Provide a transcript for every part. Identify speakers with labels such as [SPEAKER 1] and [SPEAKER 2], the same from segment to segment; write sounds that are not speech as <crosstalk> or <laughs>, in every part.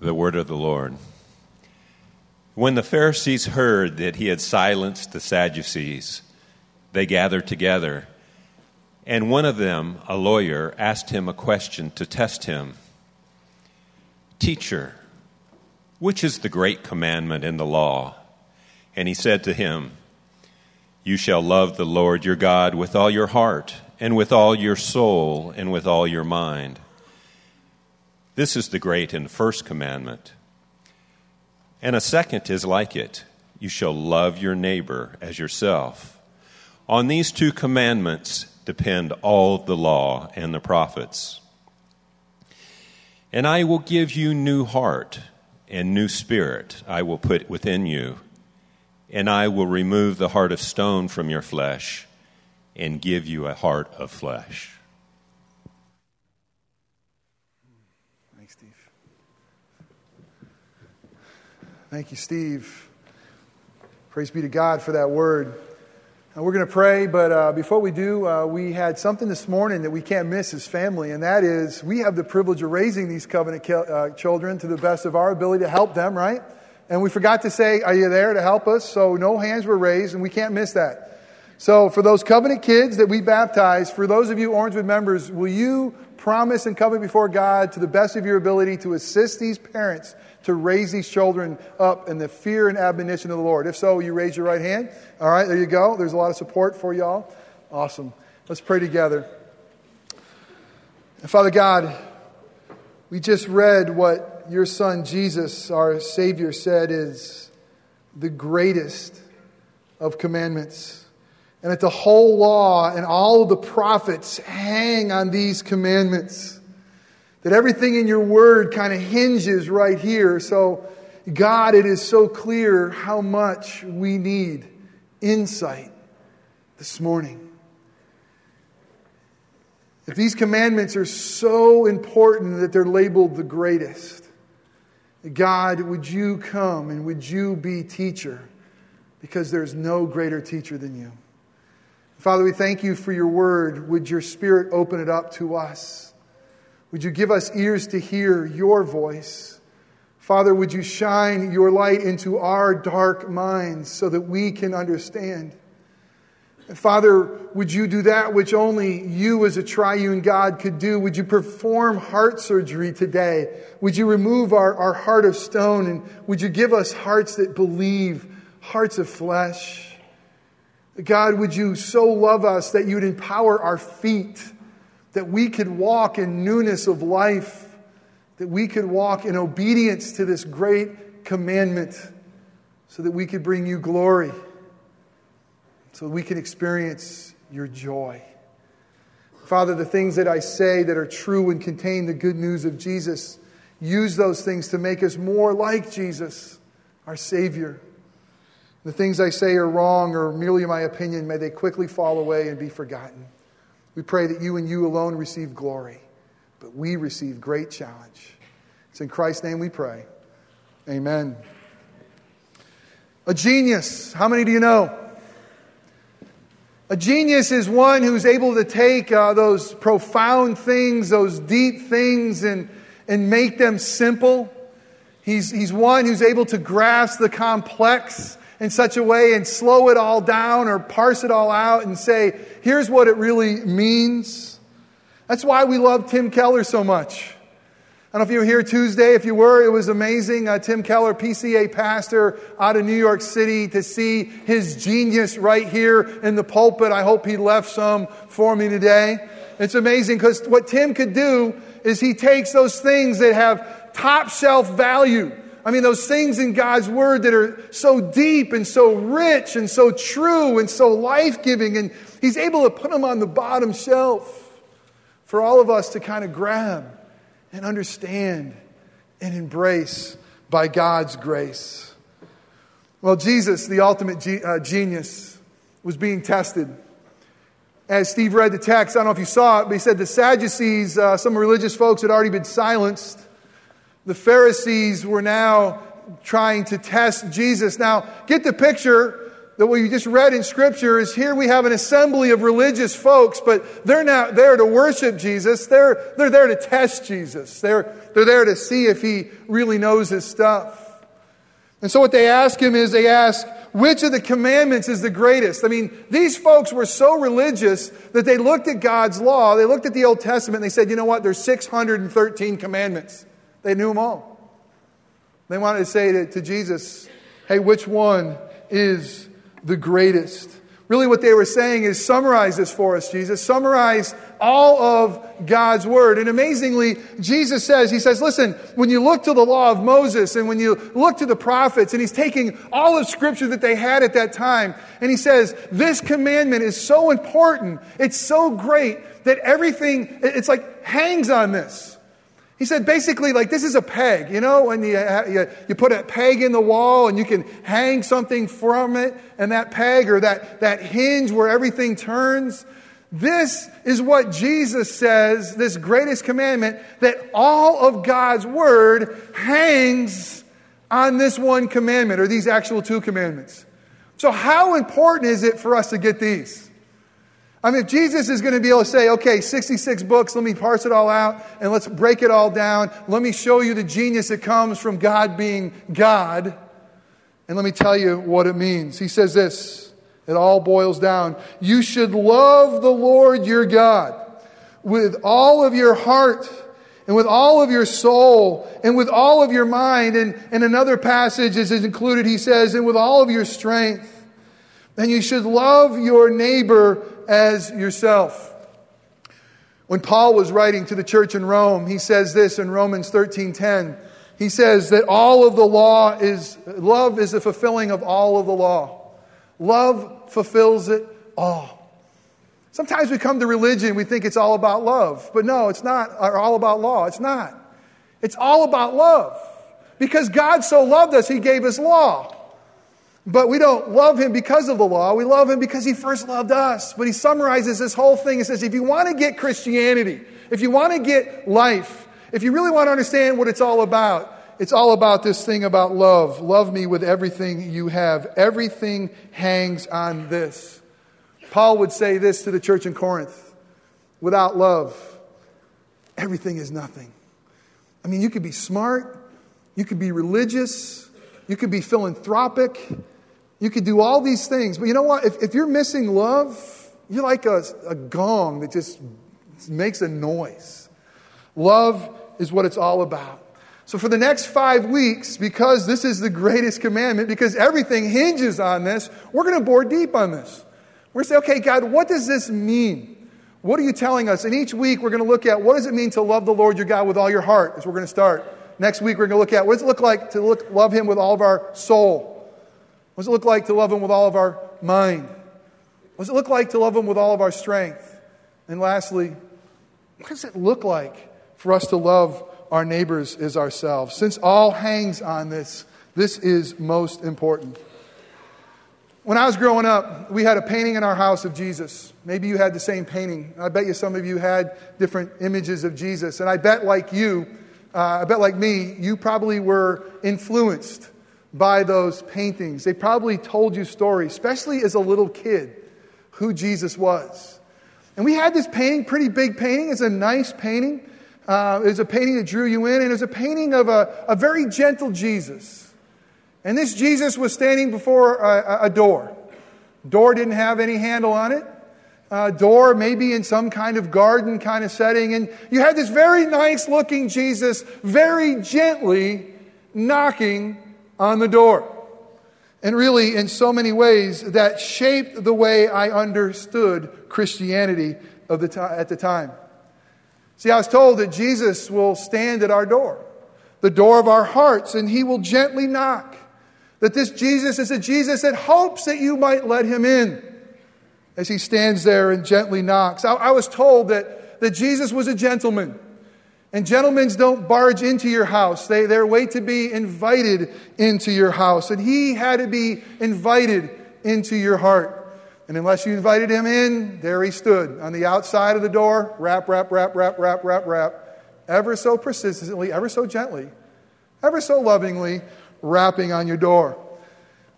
[SPEAKER 1] The word of the Lord. When the Pharisees heard that he had silenced the Sadducees, they gathered together, and one of them, a lawyer, asked him a question to test him Teacher, which is the great commandment in the law? And he said to him, You shall love the Lord your God with all your heart, and with all your soul, and with all your mind this is the great and first commandment. And a second is like it you shall love your neighbor as yourself. On these two commandments depend all the law and the prophets. And I will give you new heart and new spirit I will put within you. And I will remove the heart of stone from your flesh and give you a heart of flesh.
[SPEAKER 2] Thank you, Steve. Praise be to God for that word. And we're going to pray, but uh, before we do, uh, we had something this morning that we can't miss as family, and that is we have the privilege of raising these covenant uh, children to the best of our ability to help them, right? And we forgot to say, Are you there to help us? So no hands were raised, and we can't miss that. So for those covenant kids that we baptized, for those of you Orangewood members, will you promise and covenant before God to the best of your ability to assist these parents to raise these children up in the fear and admonition of the Lord? If so, you raise your right hand. All right, there you go. There's a lot of support for y'all. Awesome. Let's pray together. Father God, we just read what your son Jesus, our Savior, said is the greatest of commandments. And that the whole law and all of the prophets hang on these commandments. That everything in your word kind of hinges right here. So, God, it is so clear how much we need insight this morning. If these commandments are so important that they're labeled the greatest, God, would you come and would you be teacher? Because there's no greater teacher than you. Father, we thank you for your word. Would your spirit open it up to us? Would you give us ears to hear your voice? Father, would you shine your light into our dark minds so that we can understand? Father, would you do that which only you as a triune God could do? Would you perform heart surgery today? Would you remove our, our heart of stone and would you give us hearts that believe, hearts of flesh? God, would you so love us that you would empower our feet? that we could walk in newness of life, that we could walk in obedience to this great commandment, so that we could bring you glory, so that we can experience your joy. Father, the things that I say that are true and contain the good news of Jesus, use those things to make us more like Jesus, our Savior. The things I say are wrong or merely my opinion, may they quickly fall away and be forgotten. We pray that you and you alone receive glory, but we receive great challenge. It's in Christ's name we pray. Amen. A genius. How many do you know? A genius is one who's able to take uh, those profound things, those deep things, and, and make them simple. He's, he's one who's able to grasp the complex in such a way and slow it all down or parse it all out and say, here's what it really means. That's why we love Tim Keller so much. I don't know if you were here Tuesday. If you were, it was amazing. Uh, Tim Keller, PCA pastor out of New York City, to see his genius right here in the pulpit. I hope he left some for me today. It's amazing because what Tim could do is he takes those things that have top shelf value I mean, those things in God's Word that are so deep and so rich and so true and so life giving, and He's able to put them on the bottom shelf for all of us to kind of grab and understand and embrace by God's grace. Well, Jesus, the ultimate ge- uh, genius, was being tested. As Steve read the text, I don't know if you saw it, but he said the Sadducees, uh, some religious folks, had already been silenced. The Pharisees were now trying to test Jesus. Now, get the picture. that what you just read in Scripture is here we have an assembly of religious folks, but they're not there to worship Jesus. They're, they're there to test Jesus. They're, they're there to see if he really knows his stuff. And so what they ask him is they ask, which of the commandments is the greatest? I mean, these folks were so religious that they looked at God's law, they looked at the Old Testament, and they said, you know what, there's 613 commandments. They knew them all. They wanted to say to, to Jesus, hey, which one is the greatest. Really, what they were saying is summarize this for us, Jesus. Summarize all of God's word. And amazingly, Jesus says, He says, listen, when you look to the law of Moses and when you look to the prophets, and He's taking all of scripture that they had at that time, and He says, this commandment is so important, it's so great that everything, it's like hangs on this. He said basically, like, this is a peg, you know, when you, you, you, put a peg in the wall and you can hang something from it, and that peg or that, that hinge where everything turns. This is what Jesus says, this greatest commandment, that all of God's word hangs on this one commandment or these actual two commandments. So, how important is it for us to get these? I mean, if Jesus is going to be able to say, okay, 66 books, let me parse it all out and let's break it all down. Let me show you the genius that comes from God being God. And let me tell you what it means. He says this it all boils down. You should love the Lord your God with all of your heart and with all of your soul and with all of your mind. And in another passage is included, he says, and with all of your strength. And you should love your neighbor as yourself. When Paul was writing to the church in Rome, he says this in Romans 13:10. He says that all of the law is love is the fulfilling of all of the law. Love fulfills it all. Sometimes we come to religion, we think it's all about love. But no, it's not all about law. It's not. It's all about love. Because God so loved us, He gave us law. But we don't love him because of the law. We love him because he first loved us. But he summarizes this whole thing and says if you want to get Christianity, if you want to get life, if you really want to understand what it's all about, it's all about this thing about love. Love me with everything you have. Everything hangs on this. Paul would say this to the church in Corinth without love, everything is nothing. I mean, you could be smart, you could be religious, you could be philanthropic, you could do all these things, but you know what? If, if you're missing love, you're like a, a gong that just makes a noise. Love is what it's all about. So, for the next five weeks, because this is the greatest commandment, because everything hinges on this, we're going to bore deep on this. We're going to say, okay, God, what does this mean? What are you telling us? And each week, we're going to look at what does it mean to love the Lord your God with all your heart, as we're going to start. Next week, we're going to look at what does it look like to look, love Him with all of our soul. What does it look like to love Him with all of our mind? What does it look like to love Him with all of our strength? And lastly, what does it look like for us to love our neighbors as ourselves? Since all hangs on this, this is most important. When I was growing up, we had a painting in our house of Jesus. Maybe you had the same painting. I bet you some of you had different images of Jesus. And I bet, like you, uh, I bet, like me, you probably were influenced by those paintings. They probably told you stories, especially as a little kid, who Jesus was. And we had this painting, pretty big painting. It's a nice painting. Uh, it was a painting that drew you in, and it was a painting of a, a very gentle Jesus. And this Jesus was standing before a, a door. Door didn't have any handle on it. Uh, door maybe in some kind of garden kind of setting. And you had this very nice looking Jesus very gently knocking on the door. And really, in so many ways, that shaped the way I understood Christianity of the at the time. See, I was told that Jesus will stand at our door, the door of our hearts, and he will gently knock. That this Jesus is a Jesus that hopes that you might let him in as he stands there and gently knocks. I, I was told that, that Jesus was a gentleman. And gentlemen don't barge into your house. They, they're wait to be invited into your house. And he had to be invited into your heart. And unless you invited him in, there he stood on the outside of the door, rap, rap, rap, rap, rap, rap, rap, ever so persistently, ever so gently, ever so lovingly, rapping on your door.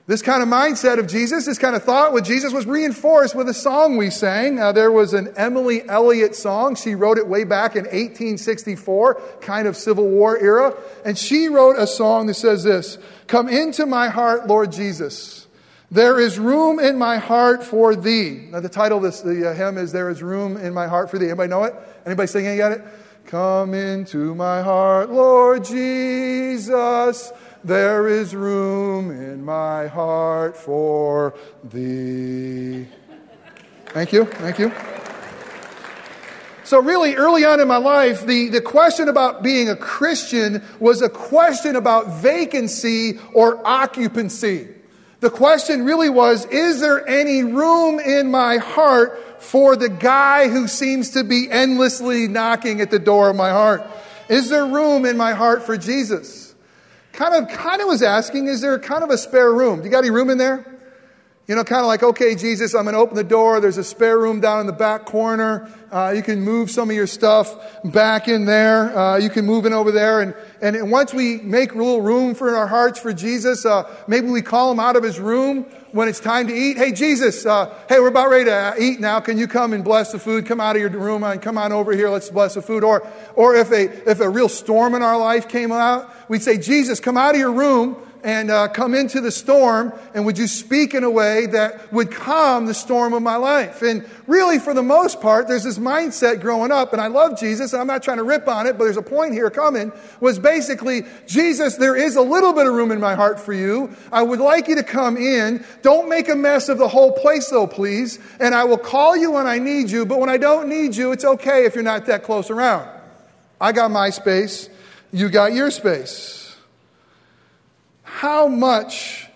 [SPEAKER 2] This kind of mindset of Jesus, this kind of thought with Jesus was reinforced with a song we sang. Uh, there was an Emily Elliott song. She wrote it way back in 1864, kind of Civil War era. And she wrote a song that says this Come into my heart, Lord Jesus. There is room in my heart for thee. Now, the title of this the uh, hymn is There is Room in My Heart for Thee. Anybody know it? Anybody singing? It? Come into my heart, Lord Jesus. There is room in my heart for thee. Thank you. Thank you. So, really, early on in my life, the, the question about being a Christian was a question about vacancy or occupancy. The question really was Is there any room in my heart for the guy who seems to be endlessly knocking at the door of my heart? Is there room in my heart for Jesus? Kind of, kind of was asking, is there kind of a spare room? Do you got any room in there? You know, kind of like, okay, Jesus, I'm going to open the door. There's a spare room down in the back corner. Uh, you can move some of your stuff back in there. Uh, you can move in over there. And, and once we make a little room for our hearts for Jesus, uh, maybe we call him out of his room when it's time to eat. Hey, Jesus, uh, hey, we're about ready to eat now. Can you come and bless the food? Come out of your room and come on over here. Let's bless the food. Or, or if a, if a real storm in our life came out, we'd say, Jesus, come out of your room and uh, come into the storm and would you speak in a way that would calm the storm of my life? And really for the most part there's this mindset growing up and i love jesus and i'm not trying to rip on it but there's a point here coming was basically jesus there is a little bit of room in my heart for you. I would like you to come in. Don't make a mess of the whole place though please and i will call you when i need you but when i don't need you it's okay if you're not that close around. I got my space. You got your space how much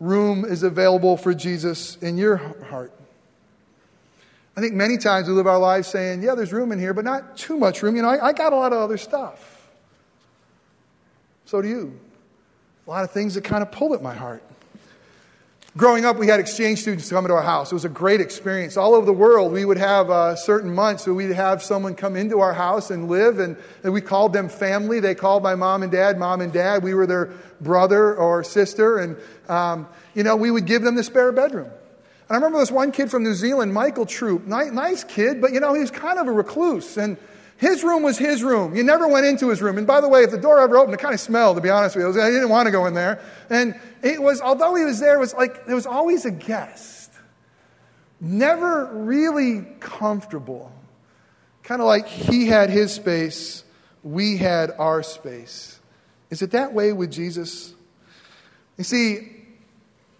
[SPEAKER 2] room is available for Jesus in your heart? I think many times we live our lives saying, yeah, there's room in here, but not too much room. You know, I, I got a lot of other stuff. So do you. A lot of things that kind of pull at my heart. Growing up, we had exchange students come into our house. It was a great experience. All over the world, we would have uh, certain months where we'd have someone come into our house and live, and, and we called them family. They called my mom and dad mom and dad. We were their brother or sister, and um, you know, we would give them the spare bedroom. And I remember this one kid from New Zealand, Michael Troop, nice, nice kid, but you know, he was kind of a recluse, and his room was his room. You never went into his room. And by the way, if the door ever opened, it kind of smelled, to be honest with you. I didn't want to go in there. And it was, although he was there, it was like there was always a guest. Never really comfortable. Kind of like he had his space, we had our space. Is it that way with Jesus? You see,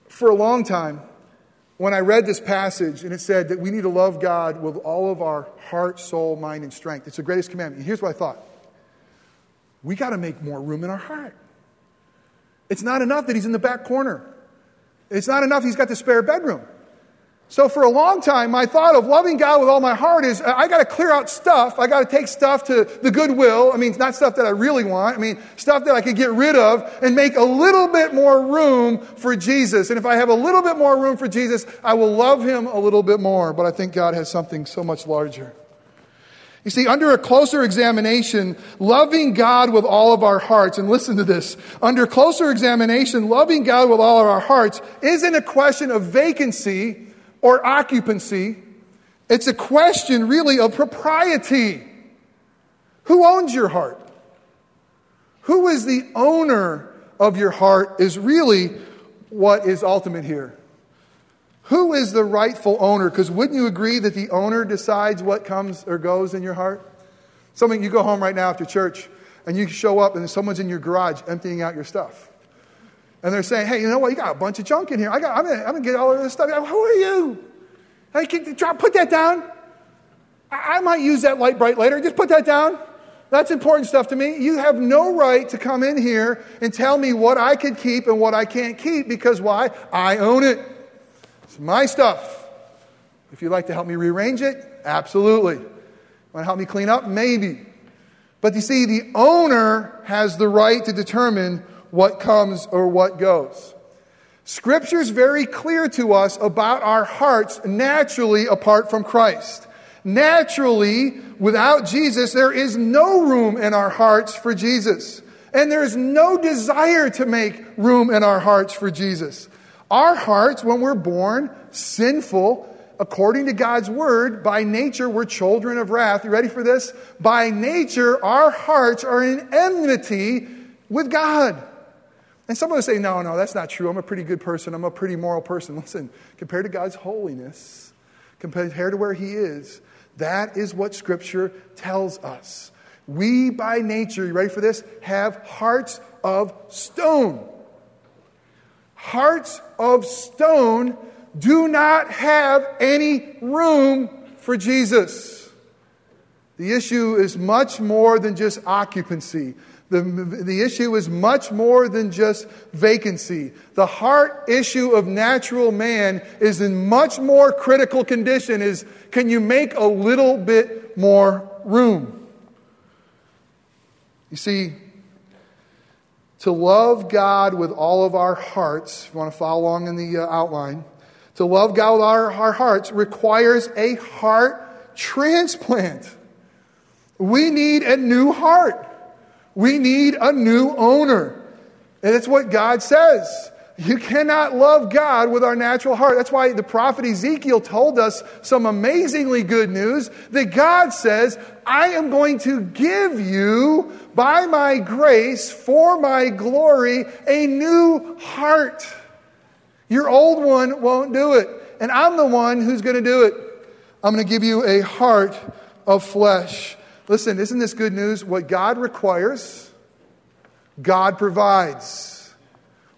[SPEAKER 2] for a long time, when I read this passage and it said that we need to love God with all of our heart, soul, mind, and strength, it's the greatest commandment. And here's what I thought we got to make more room in our heart. It's not enough that he's in the back corner, it's not enough he's got the spare bedroom. So for a long time, my thought of loving God with all my heart is uh, I got to clear out stuff. I got to take stuff to the goodwill. I mean, not stuff that I really want. I mean, stuff that I could get rid of and make a little bit more room for Jesus. And if I have a little bit more room for Jesus, I will love him a little bit more. But I think God has something so much larger. You see, under a closer examination, loving God with all of our hearts, and listen to this, under closer examination, loving God with all of our hearts isn't a question of vacancy or occupancy. It's a question really of propriety. Who owns your heart? Who is the owner of your heart is really what is ultimate here. Who is the rightful owner? Because wouldn't you agree that the owner decides what comes or goes in your heart? Something you go home right now after church and you show up and someone's in your garage emptying out your stuff. And they're saying, hey, you know what? You got a bunch of junk in here. I got, I'm going to get all of this stuff. Who are you? Hey, can, drop, put that down. I, I might use that Lite-Brite later. Just put that down. That's important stuff to me. You have no right to come in here and tell me what I can keep and what I can't keep because why? I own it. It's my stuff. If you'd like to help me rearrange it, absolutely. Want to help me clean up? Maybe. But you see, the owner has the right to determine what comes or what goes. Scripture is very clear to us about our hearts naturally apart from Christ. Naturally, without Jesus, there is no room in our hearts for Jesus. And there is no desire to make room in our hearts for Jesus. Our hearts, when we're born sinful, according to God's word, by nature, we're children of wrath. You ready for this? By nature, our hearts are in enmity with God. And someone will say, no, no, that's not true. I'm a pretty good person. I'm a pretty moral person. <laughs> Listen, compared to God's holiness, compared to where He is, that is what Scripture tells us. We, by nature, you ready for this? Have hearts of stone. Hearts of stone do not have any room for Jesus. The issue is much more than just occupancy. The, the issue is much more than just vacancy. The heart issue of natural man is in much more critical condition is can you make a little bit more room? You see, to love God with all of our hearts, if you want to follow along in the uh, outline, to love God with our, our hearts requires a heart transplant. We need a new heart. We need a new owner. And it's what God says. You cannot love God with our natural heart. That's why the prophet Ezekiel told us some amazingly good news that God says, I am going to give you, by my grace, for my glory, a new heart. Your old one won't do it. And I'm the one who's going to do it. I'm going to give you a heart of flesh. Listen, isn't this good news? What God requires, God provides.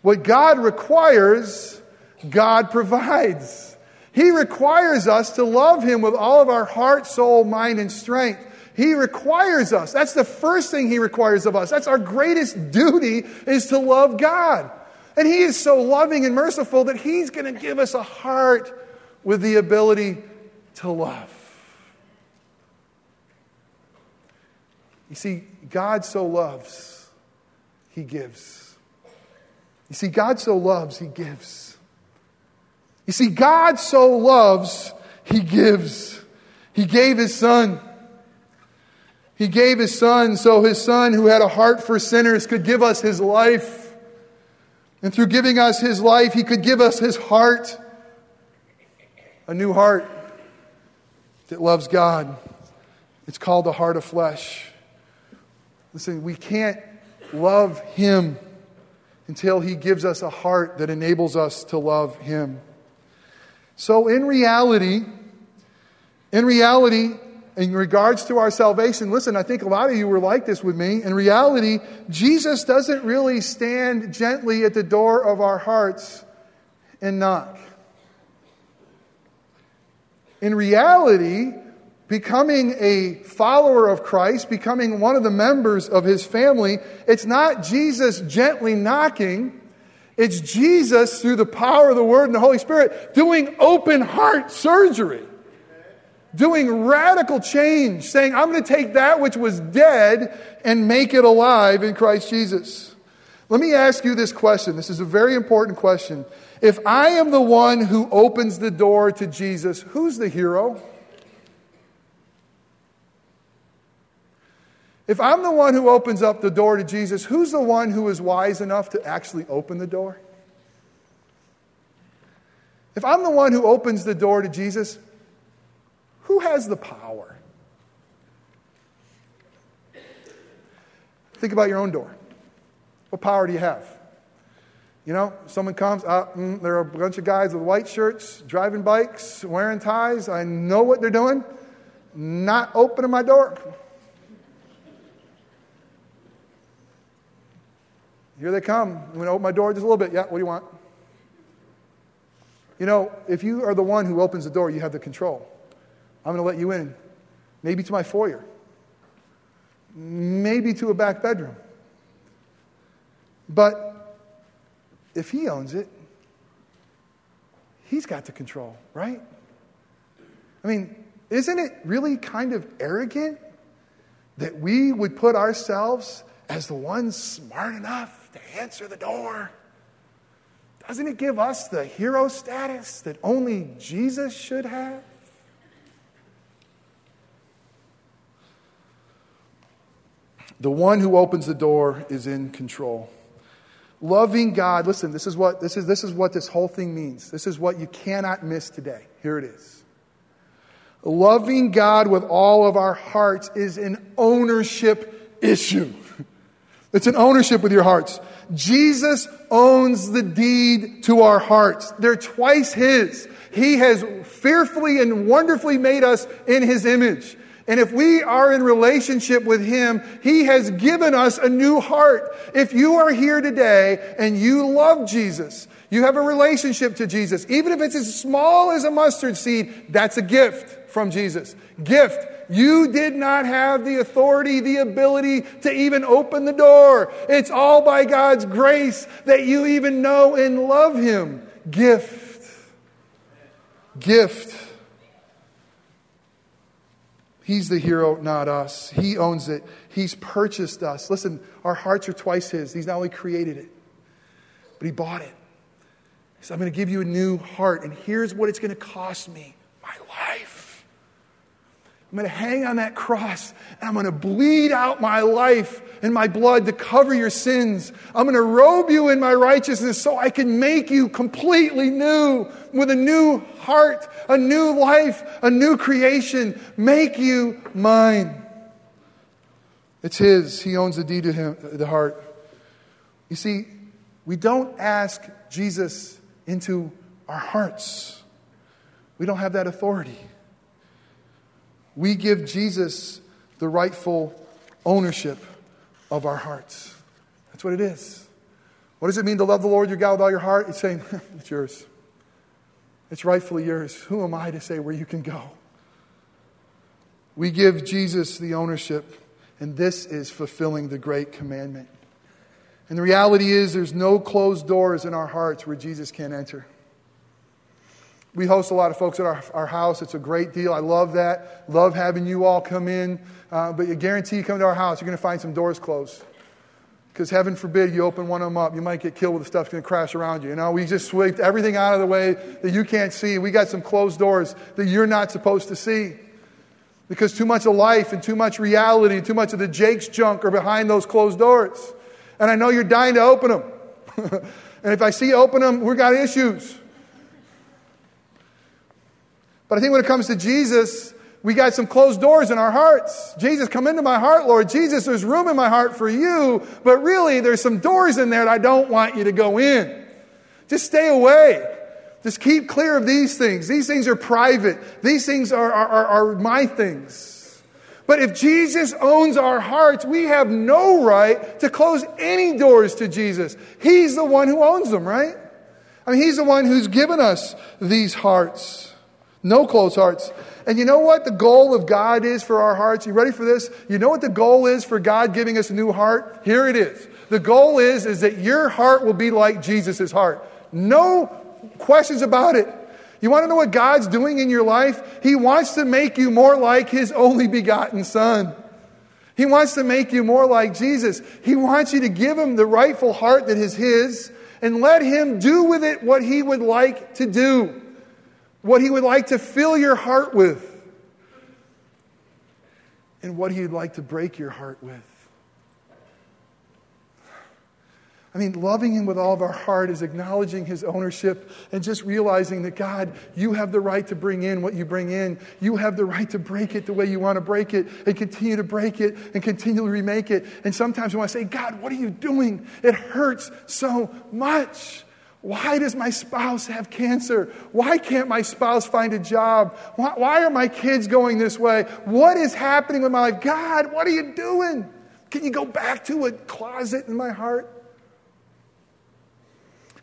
[SPEAKER 2] What God requires, God provides. He requires us to love Him with all of our heart, soul, mind, and strength. He requires us. That's the first thing He requires of us. That's our greatest duty is to love God. And He is so loving and merciful that He's going to give us a heart with the ability to love. You see, God so loves, He gives. You see, God so loves, He gives. You see, God so loves, He gives. He gave His Son. He gave His Son so His Son, who had a heart for sinners, could give us His life. And through giving us His life, He could give us His heart a new heart that loves God. It's called the heart of flesh. Listen, we can't love Him until He gives us a heart that enables us to love Him. So, in reality, in reality, in regards to our salvation, listen, I think a lot of you were like this with me. In reality, Jesus doesn't really stand gently at the door of our hearts and knock. In reality, becoming a follower of Christ, becoming one of the members of his family, it's not Jesus gently knocking. It's Jesus, through the power of the Word and the Holy Spirit, doing open heart surgery, doing radical change, saying, I'm going to take that which was dead and make it alive in Christ Jesus. Let me ask you this question. This is a very important question. If I am the one who opens the door to Jesus, who's the hero? If I'm the one who opens up the door to Jesus, who's the one who is wise enough to actually open the door? If I'm the one who opens the door to Jesus, who has the power? Think about your own door. What power do you have? You know, someone comes, uh, mm, there are a bunch of guys with white shirts, driving bikes, wearing ties. I know what they're doing. Not opening my door. Here they come. I'm going to open my door just a little bit. Yeah, what do you want? You know, if you are the one who opens the door, you have the control. I'm going to let you in. Maybe to my foyer. Maybe to a back bedroom. But if he owns it, he's got the control, right? I mean, isn't it really kind of arrogant that we would put ourselves as the one smart enough to answer the door. Doesn't it give us the hero status that only Jesus should have? The one who opens the door is in control. Loving God, listen, this is what this is this is what this whole thing means. This is what you cannot miss today. Here it is. Loving God with all of our hearts is an ownership issue. It's an ownership with your hearts. Jesus owns the deed to our hearts. They're twice His. He has fearfully and wonderfully made us in His image. And if we are in relationship with Him, He has given us a new heart. If you are here today and you love Jesus, you have a relationship to Jesus, even if it's as small as a mustard seed, that's a gift from Jesus. Gift. You did not have the authority, the ability to even open the door. It's all by God's grace that you even know and love Him. Gift. Gift. He's the hero, not us. He owns it. He's purchased us. Listen, our hearts are twice His. He's not only created it, but He bought it. He said, I'm going to give you a new heart, and here's what it's going to cost me my life. I'm going to hang on that cross, and I'm going to bleed out my life and my blood to cover your sins. I'm going to robe you in my righteousness so I can make you completely new with a new heart, a new life, a new creation. Make you mine. It's His. He owns the deed to him, the heart. You see, we don't ask Jesus into our hearts. We don't have that authority. We give Jesus the rightful ownership of our hearts. That's what it is. What does it mean to love the Lord your God with all your heart? It's saying, <laughs> it's yours. It's rightfully yours. Who am I to say where you can go? We give Jesus the ownership, and this is fulfilling the great commandment. And the reality is, there's no closed doors in our hearts where Jesus can't enter. We host a lot of folks at our, our house. It's a great deal. I love that. Love having you all come in. Uh, but I guarantee you come to our house, you're going to find some doors closed. Because heaven forbid you open one of them up, you might get killed with the stuff that's going to crash around you. You know, we just swept everything out of the way that you can't see. We got some closed doors that you're not supposed to see. Because too much of life and too much reality and too much of the Jake's junk are behind those closed doors. And I know you're dying to open them. <laughs> and if I see you open them, we've got issues. But I think when it comes to Jesus, we got some closed doors in our hearts. Jesus, come into my heart, Lord. Jesus, there's room in my heart for you, but really there's some doors in there that I don't want you to go in. Just stay away. Just keep clear of these things. These things are private. These things are, are, are, my things. But if Jesus owns our hearts, we have no right to close any doors to Jesus. He's the one who owns them, right? I mean, He's the one who's given us these hearts. No closed hearts. And you know what the goal of God is for our hearts? You ready for this? You know what the goal is for God giving us a new heart? Here it is. The goal is, is that your heart will be like Jesus' heart. No questions about it. You want to know what God's doing in your life? He wants to make you more like His only begotten Son. He wants to make you more like Jesus. He wants you to give Him the rightful heart that is His and let Him do with it what He would like to do what He would like to fill your heart with, and what He'd like to break your heart with. I mean, loving Him with all of our heart is acknowledging His ownership and just realizing that, God, you have the right to bring in what you bring in. You have the right to break it the way you want to break it and continue to break it and continually remake it. And sometimes want to say, God, what are you doing? It hurts so much. Why does my spouse have cancer? Why can't my spouse find a job? Why, why, are my kids going this way? What is happening with my life? God, what are you doing? Can you go back to a closet in my heart?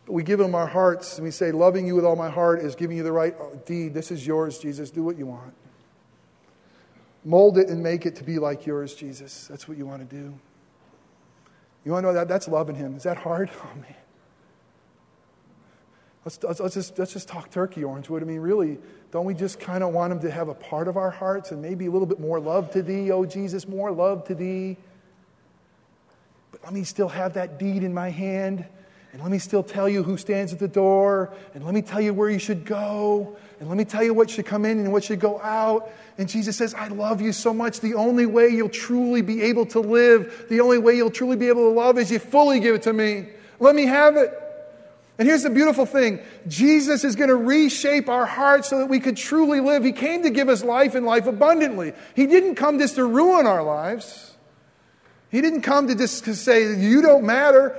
[SPEAKER 2] But we give him our hearts and we say, Loving you with all my heart is giving you the right uh, deed. This is yours, Jesus. Do what you want. Mold it and make it to be like yours, Jesus. That's what you want to do. You want to know that? That's loving him. Is that hard? <laughs> Oh, man. Let's, let's, just, let's just talk turkey, orange Orangewood. I mean, really, don't we just kind of want him to have a part of our hearts and maybe a little bit more love to thee, oh Jesus, more love to thee? But let me still have that deed in my hand. And let me still tell you who stands at the door. And let me tell you where you should go. And let me tell you what should come in and what should go out. And Jesus says, I love you so much. The only way you'll truly be able to live, the only way you'll truly be able to love is you fully give it to me. Let me have it. And here's the beautiful thing Jesus is going to reshape our hearts so that we could truly live. He came to give us life and life abundantly. He didn't come just to ruin our lives, He didn't come to just to say, You don't matter.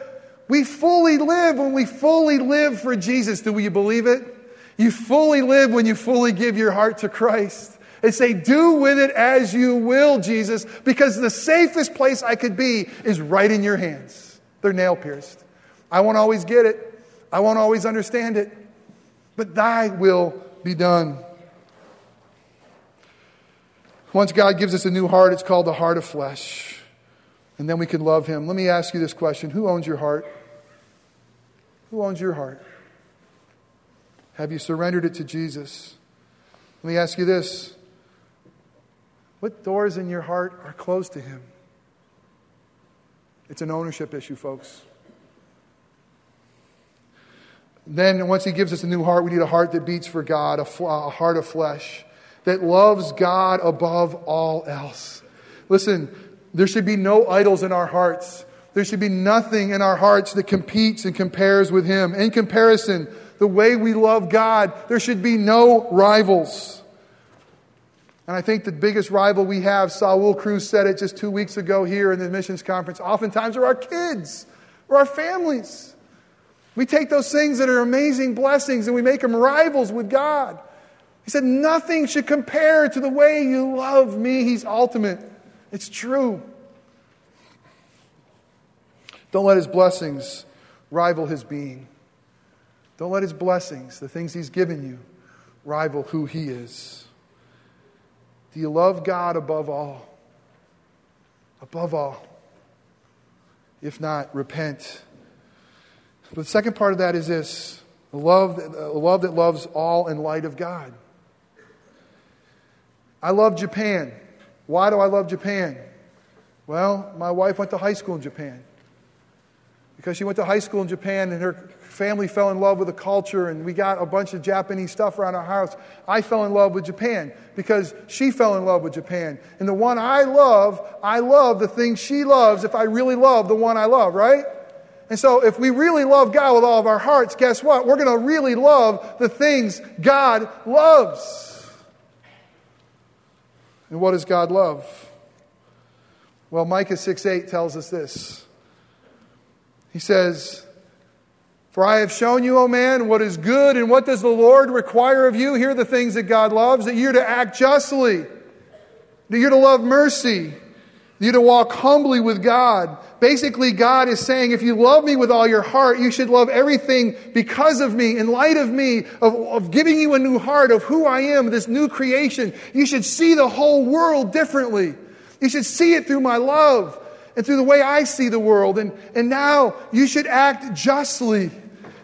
[SPEAKER 2] We fully live when we fully live for Jesus. Do you believe it? You fully live when you fully give your heart to Christ. And say, Do with it as you will, Jesus, because the safest place I could be is right in your hands. They're nail pierced. I won't always get it. I won't always understand it, but thy will be done. Once God gives us a new heart, it's called the heart of flesh. And then we can love him. Let me ask you this question Who owns your heart? Who owns your heart? Have you surrendered it to Jesus? Let me ask you this What doors in your heart are closed to him? It's an ownership issue, folks. Then, once He gives us a new heart, we need a heart that beats for God, a, a heart of flesh that loves God above all else. Listen, there should be no idols in our hearts. There should be nothing in our hearts that competes and compares with Him. In comparison, the way we love God, there should be no rivals. And I think the biggest rival we have, Saul Cruz said it just two weeks ago here in the missions conference, oftentimes are our kids or our families. We take those things that are amazing blessings and we make them rivals with God. He said, Nothing should compare to the way you love me. He's ultimate. It's true. Don't let his blessings rival his being. Don't let his blessings, the things he's given you, rival who he is. Do you love God above all? Above all. If not, repent but the second part of that is this a love, a uh, love that loves all in light of God. I love Japan. Why do I love Japan? Well, my wife went to high school in Japan. Because she went to high school in Japan and her family fell in love with the culture and we got a bunch of Japanese stuff around our house. I fell in love with Japan because she fell in love with Japan. And the one I love, I love the things she loves if I really love the one I love, right? And so, if we really love God with all of our hearts, guess what? We're going to really love the things God loves. And what does God love? Well, Micah 6 8 tells us this. He says, For I have shown you, O man, what is good, and what does the Lord require of you? Here are the things that God loves that you're to act justly, that you're to love mercy, you're to walk humbly with God Basically, God is saying, if you love me with all your heart, you should love everything because of me, in light of me, of, of giving you a new heart, of who I am, this new creation. You should see the whole world differently. You should see it through my love and through the way I see the world. And, and now you should act justly.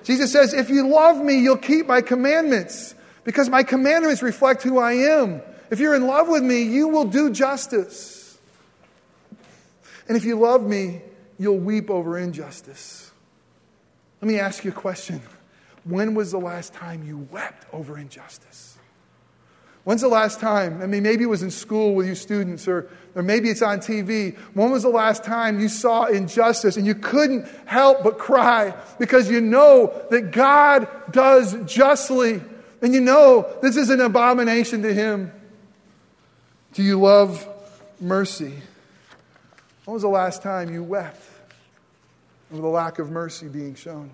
[SPEAKER 2] Jesus says, if you love me, you'll keep my commandments because my commandments reflect who I am. If you're in love with me, you will do justice. And if you love me, you'll weep over injustice. Let me ask you a question. When was the last time you wept over injustice? When's the last time? I mean, maybe it was in school with you students, or, or maybe it's on TV. When was the last time you saw injustice and you couldn't help but cry because you know that God does justly and you know this is an abomination to Him? Do you love mercy? When was the last time you wept over the lack of mercy being shown?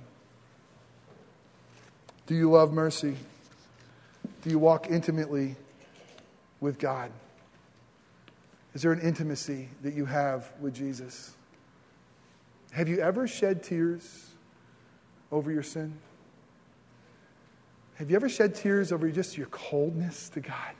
[SPEAKER 2] Do you love mercy? Do you walk intimately with God? Is there an intimacy that you have with Jesus? Have you ever shed tears over your sin? Have you ever shed tears over just your coldness to God?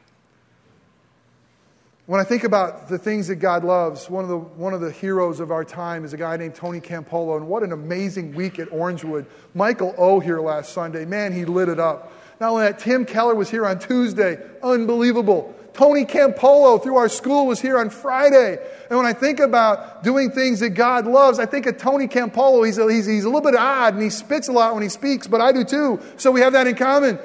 [SPEAKER 2] When I think about the things that God loves, one of, the, one of the heroes of our time is a guy named Tony Campolo, and what an amazing week at Orangewood. Michael O here last Sunday, man, he lit it up. Not only that, Tim Keller was here on Tuesday, unbelievable. Tony Campolo through our school was here on Friday. And when I think about doing things that God loves, I think of Tony Campolo. He's a, he's, he's a little bit odd and he spits a lot when he speaks, but I do too. So we have that in common.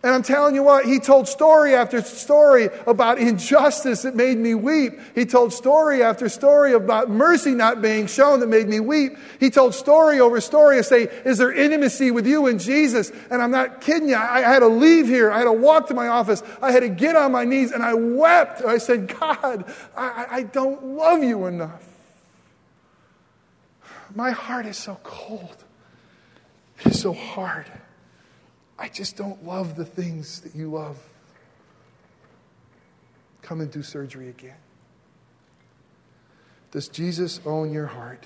[SPEAKER 2] And I'm telling you what, he told story after story about injustice that made me weep. He told story after story about mercy not being shown that made me weep. He told story over story to say, Is there intimacy with you and Jesus? And I'm not kidding you. I had to leave here. I had to walk to my office. I had to get on my knees and I wept. I said, God, I, I don't love you enough. My heart is so cold. It is so hard. I just don't love the things that you love. Come and do surgery again. Does Jesus own your heart?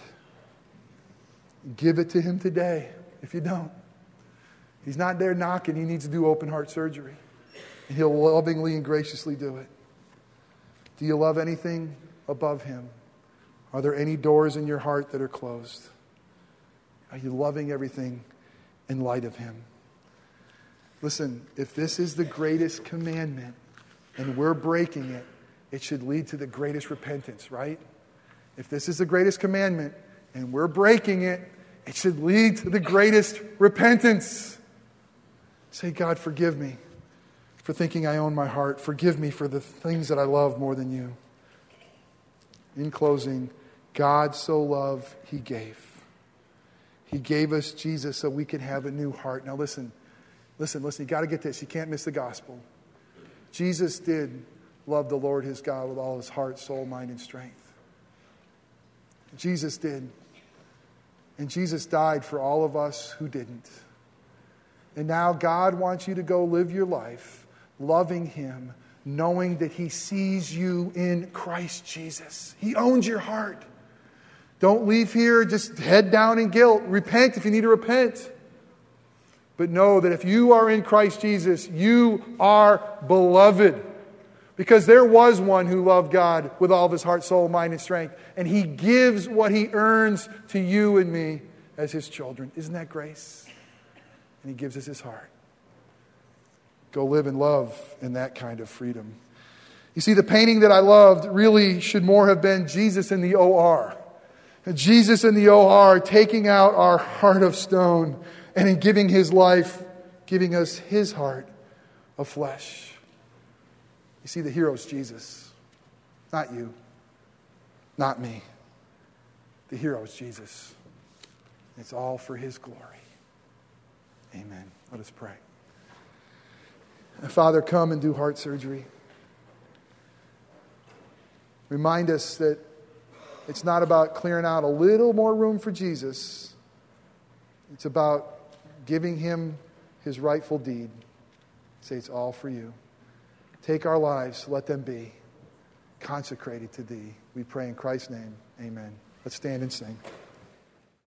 [SPEAKER 2] Give it to him today if you don't. He's not there knocking, he needs to do open heart surgery. And he'll lovingly and graciously do it. Do you love anything above him? Are there any doors in your heart that are closed? Are you loving everything in light of him? Listen, if this is the greatest commandment and we're breaking it, it should lead to the greatest repentance, right? If this is the greatest commandment and we're breaking it, it should lead to the greatest repentance. Say, God, forgive me for thinking I own my heart. Forgive me for the things that I love more than you. In closing, God so loved, He gave. He gave us Jesus so we could have a new heart. Now, listen. Listen, listen, you got to get this. You can't miss the gospel. Jesus did love the Lord his God with all his heart, soul, mind, and strength. Jesus did. And Jesus died for all of us who didn't. And now God wants you to go live your life loving him, knowing that he sees you in Christ Jesus. He owns your heart. Don't leave here just head down in guilt. Repent if you need to repent. But know that if you are in Christ Jesus, you are beloved. Because there was one who loved God with all of his heart, soul, mind, and strength. And he gives what he earns to you and me as his children. Isn't that grace? And he gives us his heart. Go live and love in that kind of freedom. You see, the painting that I loved really should more have been Jesus in the OR. Jesus in the OR taking out our heart of stone and in giving his life, giving us his heart of flesh. You see, the hero is Jesus, not you, not me. The hero is Jesus. It's all for his glory. Amen. Let us pray. Father, come and do heart surgery. Remind us that it's not about clearing out a little more room for Jesus. It's about giving him his rightful deed. Say, it's all for you. Take our lives, let them be consecrated to thee. We pray in Christ's name. Amen. Let's stand and sing.